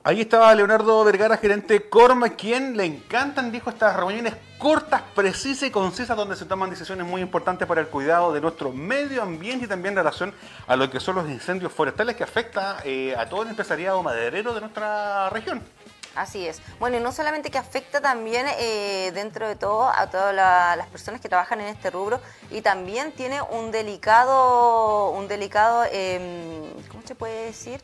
Ahí estaba Leonardo Vergara, gerente Corma, quien le encantan, dijo, estas reuniones cortas, precisas y concisas, donde se toman decisiones muy importantes para el cuidado de nuestro medio ambiente y también en relación a lo que son los incendios forestales que afecta eh, a todo el empresariado maderero de nuestra región. Así es. Bueno, y no solamente que afecta también eh, dentro de todo a todas las personas que trabajan en este rubro y también tiene un delicado, un delicado, em, ¿cómo se puede decir?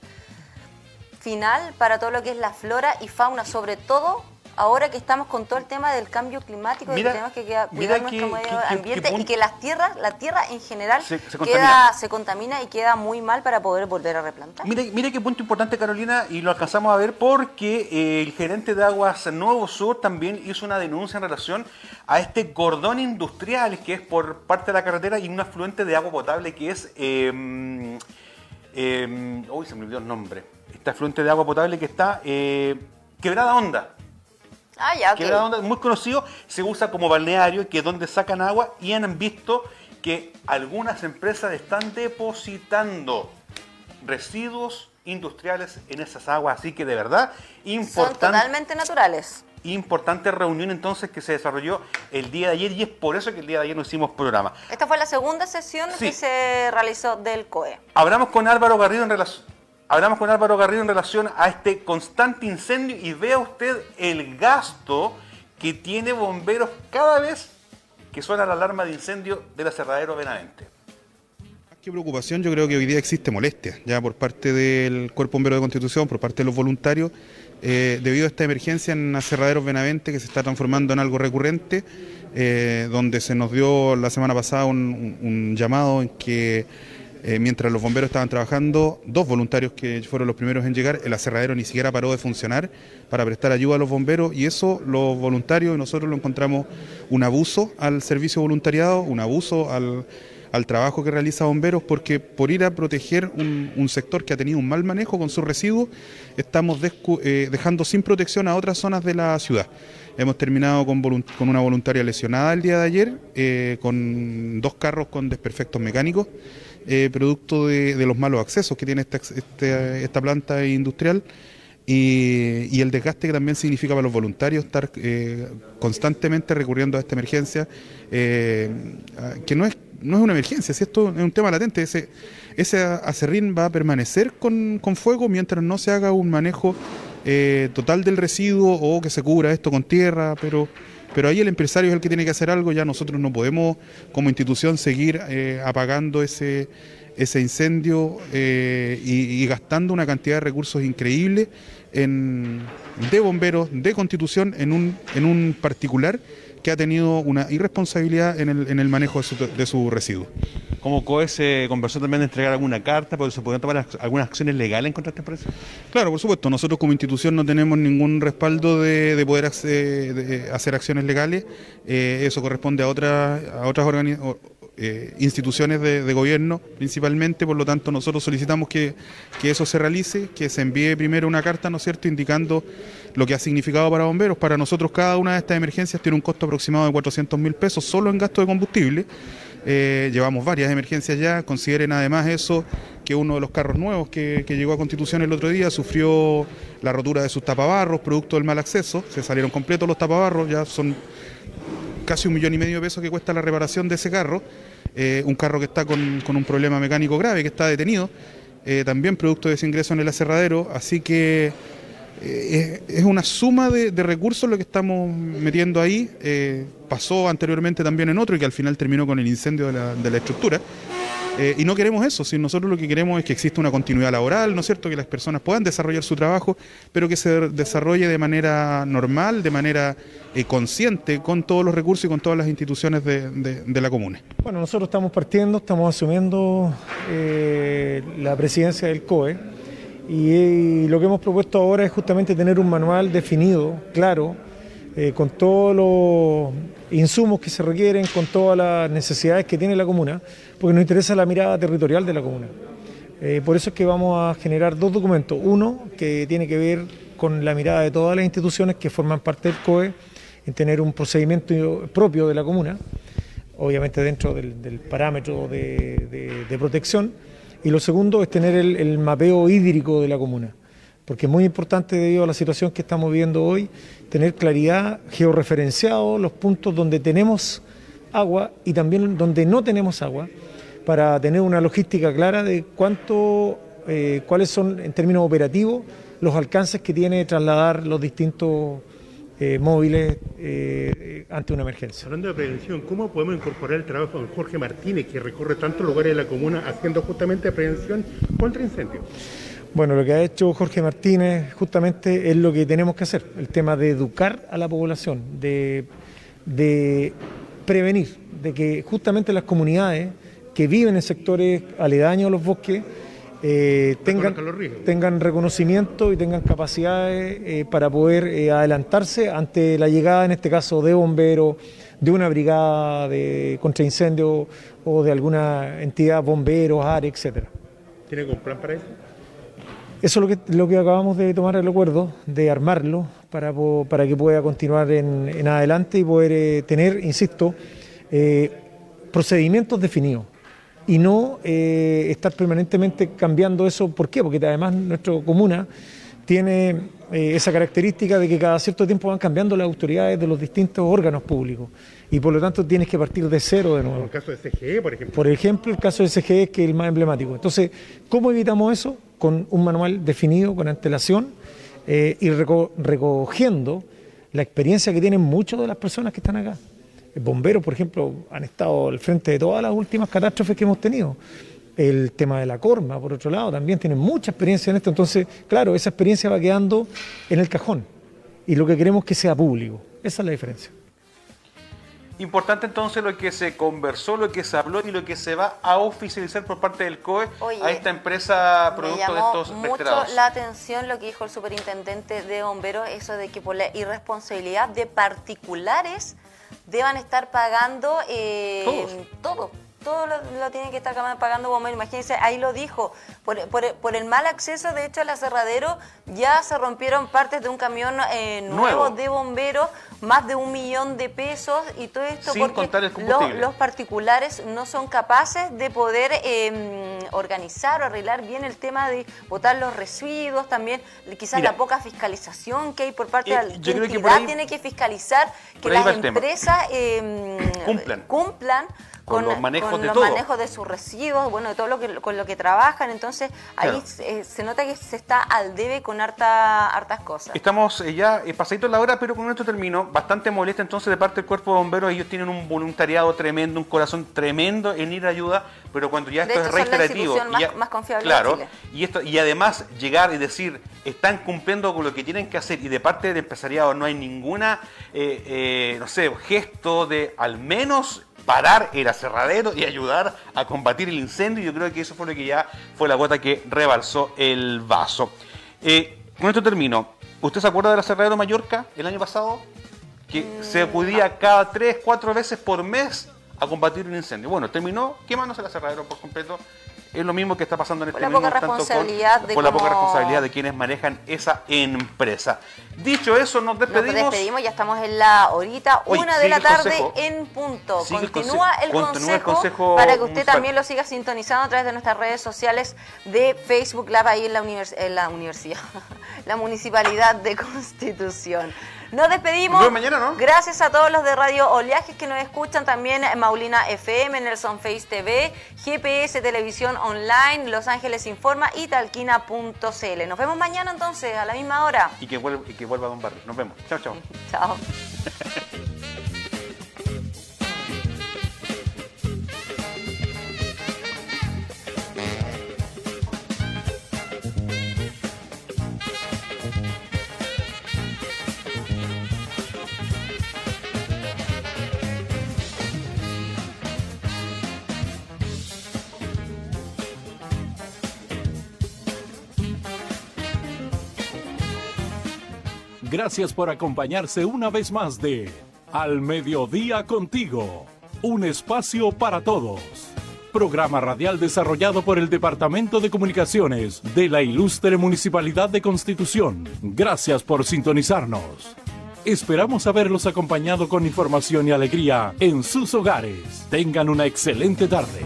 Final para todo lo que es la flora y fauna, sobre todo ahora que estamos con todo el tema del cambio climático, y que tenemos que cuidar nuestro medio ambiente y que las tierras, la tierra en general se, queda, se contamina y queda muy mal para poder volver a replantar. Mire, mire qué punto importante Carolina y lo alcanzamos a ver porque eh, el gerente de Aguas Nuevo Sur también hizo una denuncia en relación a este cordón industrial que es por parte de la carretera y un afluente de agua potable que es... Eh, uy, se me olvidó el nombre este afluente de agua potable que está eh, Quebrada Onda. Ah, ya, Quebrada Onda, muy conocido, se usa como balneario, que es donde sacan agua y han visto que algunas empresas están depositando residuos industriales en esas aguas. Así que de verdad, importante. Son totalmente naturales. Importante reunión entonces que se desarrolló el día de ayer y es por eso que el día de ayer no hicimos programa. Esta fue la segunda sesión que se realizó del COE. Hablamos con Álvaro Garrido en relación Hablamos con Álvaro Garrido en relación a este constante incendio y vea usted el gasto que tiene bomberos cada vez que suena la alarma de incendio del aserradero Benavente. Qué preocupación, yo creo que hoy día existe molestia ya por parte del Cuerpo Bombero de Constitución, por parte de los voluntarios, eh, debido a esta emergencia en aserraderos Benavente que se está transformando en algo recurrente, eh, donde se nos dio la semana pasada un llamado en que eh, mientras los bomberos estaban trabajando, dos voluntarios que fueron los primeros en llegar, el aserradero ni siquiera paró de funcionar para prestar ayuda a los bomberos y eso los voluntarios y nosotros lo encontramos un abuso al servicio voluntariado, un abuso al, trabajo que realiza bomberos porque por ir a proteger un, sector que ha tenido un mal manejo con sus residuos, estamos eh, dejando sin protección a otras zonas de la ciudad. Hemos terminado con, con una voluntaria lesionada el día de ayer, eh, con dos carros con desperfectos mecánicos. Eh, producto de, los malos accesos que tiene esta, este, esta planta industrial y, el desgaste que también significa para los voluntarios estar eh, constantemente recurriendo a esta emergencia, eh, que no es, no es una emergencia, si esto es un tema latente, ese, ese acerrín va a permanecer con, con fuego mientras no se haga un manejo total del residuo o que se cubra esto con tierra, pero pero ahí el empresario es el que tiene que hacer algo, ya nosotros no podemos como institución seguir eh, apagando ese, ese incendio eh, y, gastando una cantidad de recursos increíbles de bomberos, de constitución, en un, en un particular que ha tenido una irresponsabilidad en el, en el manejo de su, de su residuo. Como COE se conversó también de entregar alguna carta, porque se pueden tomar algunas acciones legales contra esta empresa. Claro, por supuesto. Nosotros como institución no tenemos ningún respaldo de, poder hacer, acciones legales. Eh, eso corresponde a otras, a otras eh, instituciones de, gobierno principalmente, por lo tanto nosotros solicitamos que, que, eso se realice, que se envíe primero una carta, ¿no es cierto?, indicando lo que ha significado para bomberos. Para nosotros cada una de estas emergencias tiene un costo aproximado de 400 mil pesos solo en gasto de combustible. Eh, llevamos varias emergencias ya. Consideren además eso que uno de los carros nuevos que, llegó a Constitución el otro día sufrió la rotura de sus tapabarros, producto del mal acceso. Se salieron completos los tapabarros, ya son casi un millón y medio de pesos que cuesta la reparación de ese carro. Eh, un carro que está con, un problema mecánico grave, que está detenido. Eh, también producto de ese ingreso en el aserradero. Así que eh, es una suma de, recursos lo que estamos metiendo ahí. Eh, pasó anteriormente también en otro y que al final terminó con el incendio de la, de la estructura. Eh, y no queremos eso, si nosotros lo que queremos es que exista una continuidad laboral, ¿no es cierto? Que las personas puedan desarrollar su trabajo, pero que se desarrolle de manera normal, de manera consciente, con todos los recursos y con todas las instituciones de, de la comuna. Bueno, nosotros estamos partiendo, estamos asumiendo la presidencia del COE Y, lo que hemos propuesto ahora es justamente tener un manual definido, claro, eh, con todos los insumos que se requieren, con todas las necesidades que tiene la comuna, porque nos interesa la mirada territorial de la comuna. Eh, por eso es que vamos a generar dos documentos. Uno que tiene que ver con la mirada de todas las instituciones que forman parte del COE, en tener un procedimiento propio de la comuna, obviamente dentro del, parámetro de, protección. Y lo segundo es tener el, mapeo hídrico de la comuna, porque es muy importante debido a la situación que estamos viviendo hoy, tener claridad georreferenciado los puntos donde tenemos agua y también donde no tenemos agua, para tener una logística clara de cuánto, eh, cuáles son en términos operativos los alcances que tiene trasladar los distintos eh, móviles eh, ante una emergencia. Hablando de prevención, ¿cómo podemos incorporar el trabajo de Jorge Martínez, que recorre tantos lugares de la comuna haciendo justamente prevención contra incendios? Bueno, lo que ha hecho Jorge Martínez justamente es lo que tenemos que hacer, el tema de educar a la población, de, de prevenir, de que justamente las comunidades que viven en sectores aledaños a los bosques eh, tengan, tengan reconocimiento y tengan capacidades eh, para poder eh, adelantarse ante la llegada, en este caso, de bomberos, de una brigada de contraincendio o de alguna entidad, bomberos, ARE, etcétera. ¿Tiene algún plan para eso? Eso es lo que, lo que acabamos de tomar el acuerdo, de armarlo para, para que pueda continuar en, en adelante y poder tener, insisto, procedimientos definidos y no eh, estar permanentemente cambiando eso. ¿Por qué? Porque además nuestra comuna tiene eh, esa característica de que cada cierto tiempo van cambiando las autoridades de los distintos órganos públicos y por lo tanto tienes que partir de cero de nuevo. el caso de CGE, por ejemplo. Por ejemplo, el caso de CGE, que es el más emblemático. Entonces, ¿cómo evitamos eso? Con un manual definido, con antelación eh, y recogiendo la experiencia que tienen muchas de las personas que están acá bomberos, por ejemplo, han estado al frente de todas las últimas catástrofes que hemos tenido. El tema de la corma, por otro lado, también tienen mucha experiencia en esto. Entonces, claro, esa experiencia va quedando en el cajón. Y lo que queremos es que sea público. Esa es la diferencia. Importante entonces lo que se conversó, lo que se habló y lo que se va a oficializar por parte del COE a esta empresa producto de estos mucho la atención lo que dijo el superintendente de bomberos, eso de que por la irresponsabilidad de particulares deban estar pagando eh, todo todo lo, tienen que estar pagando bomberos. Imagínense, ahí lo dijo, por, el mal acceso, de hecho, al aserradero ya se rompieron partes de un camión eh, nuevo, de bomberos, más de un millón de pesos y todo esto porque los particulares no son capaces de poder em, organizar o arreglar bien el tema de botar los residuos, también quizás la poca fiscalización que hay por parte de la entidad tiene que fiscalizar que las empresas em, cumplan con, los manejos de los manejos de sus residuos, bueno, de todo lo que con lo que trabajan, entonces ahí se, nota que se está al debe con harta, hartas cosas. Estamos eh, ya eh, pasaditos la hora, pero con esto termino. Bastante molesta entonces de parte del cuerpo de bomberos, ellos tienen un voluntariado tremendo, un corazón tremendo en ir a ayuda, pero cuando ya esto es reiterativo, más, más, confiable claro, y esto y además llegar y decir están cumpliendo con lo que tienen que hacer y de parte del empresariado no hay ninguna, eh, no sé, gesto de al menos parar el aserradero y ayudar a combatir el incendio. Yo creo que eso fue lo que ya fue la gota que rebalsó el vaso. Eh, con esto termino. ¿Usted se acuerda del aserradero Mallorca el año pasado? Que mm, se acudía cada tres, cuatro veces por mes a combatir un incendio. Bueno, terminó quemándose el aserradero por completo es lo mismo que está pasando en este momento. Por la poca responsabilidad de la poca responsabilidad de quienes manejan esa empresa. Dicho eso, nos despedimos. Nos despedimos, ya estamos en la horita, una de la tarde en punto. Continúa, el, consejo, para que usted también lo siga sintonizando a través de nuestras redes sociales de Facebook Live ahí en la, en la universidad, la Municipalidad de Constitución. Nos despedimos. mañana, ¿no? Gracias a todos los de Radio Oleajes que nos escuchan también, Maulina FM, Nelson Face TV, GPS Televisión Online, Los Ángeles Informa y talquina.cl. Nos vemos mañana entonces, a la misma hora. Y que vuelva, y que vuelva Don Barrio. Nos vemos. Chao, chao. chao. Gracias por acompañarse una vez más de Al Mediodía Contigo, un espacio para todos. Programa radial desarrollado por el Departamento de Comunicaciones de la Ilustre Municipalidad de Constitución. Gracias por sintonizarnos. Esperamos haberlos acompañado con información y alegría en sus hogares. Tengan una excelente tarde.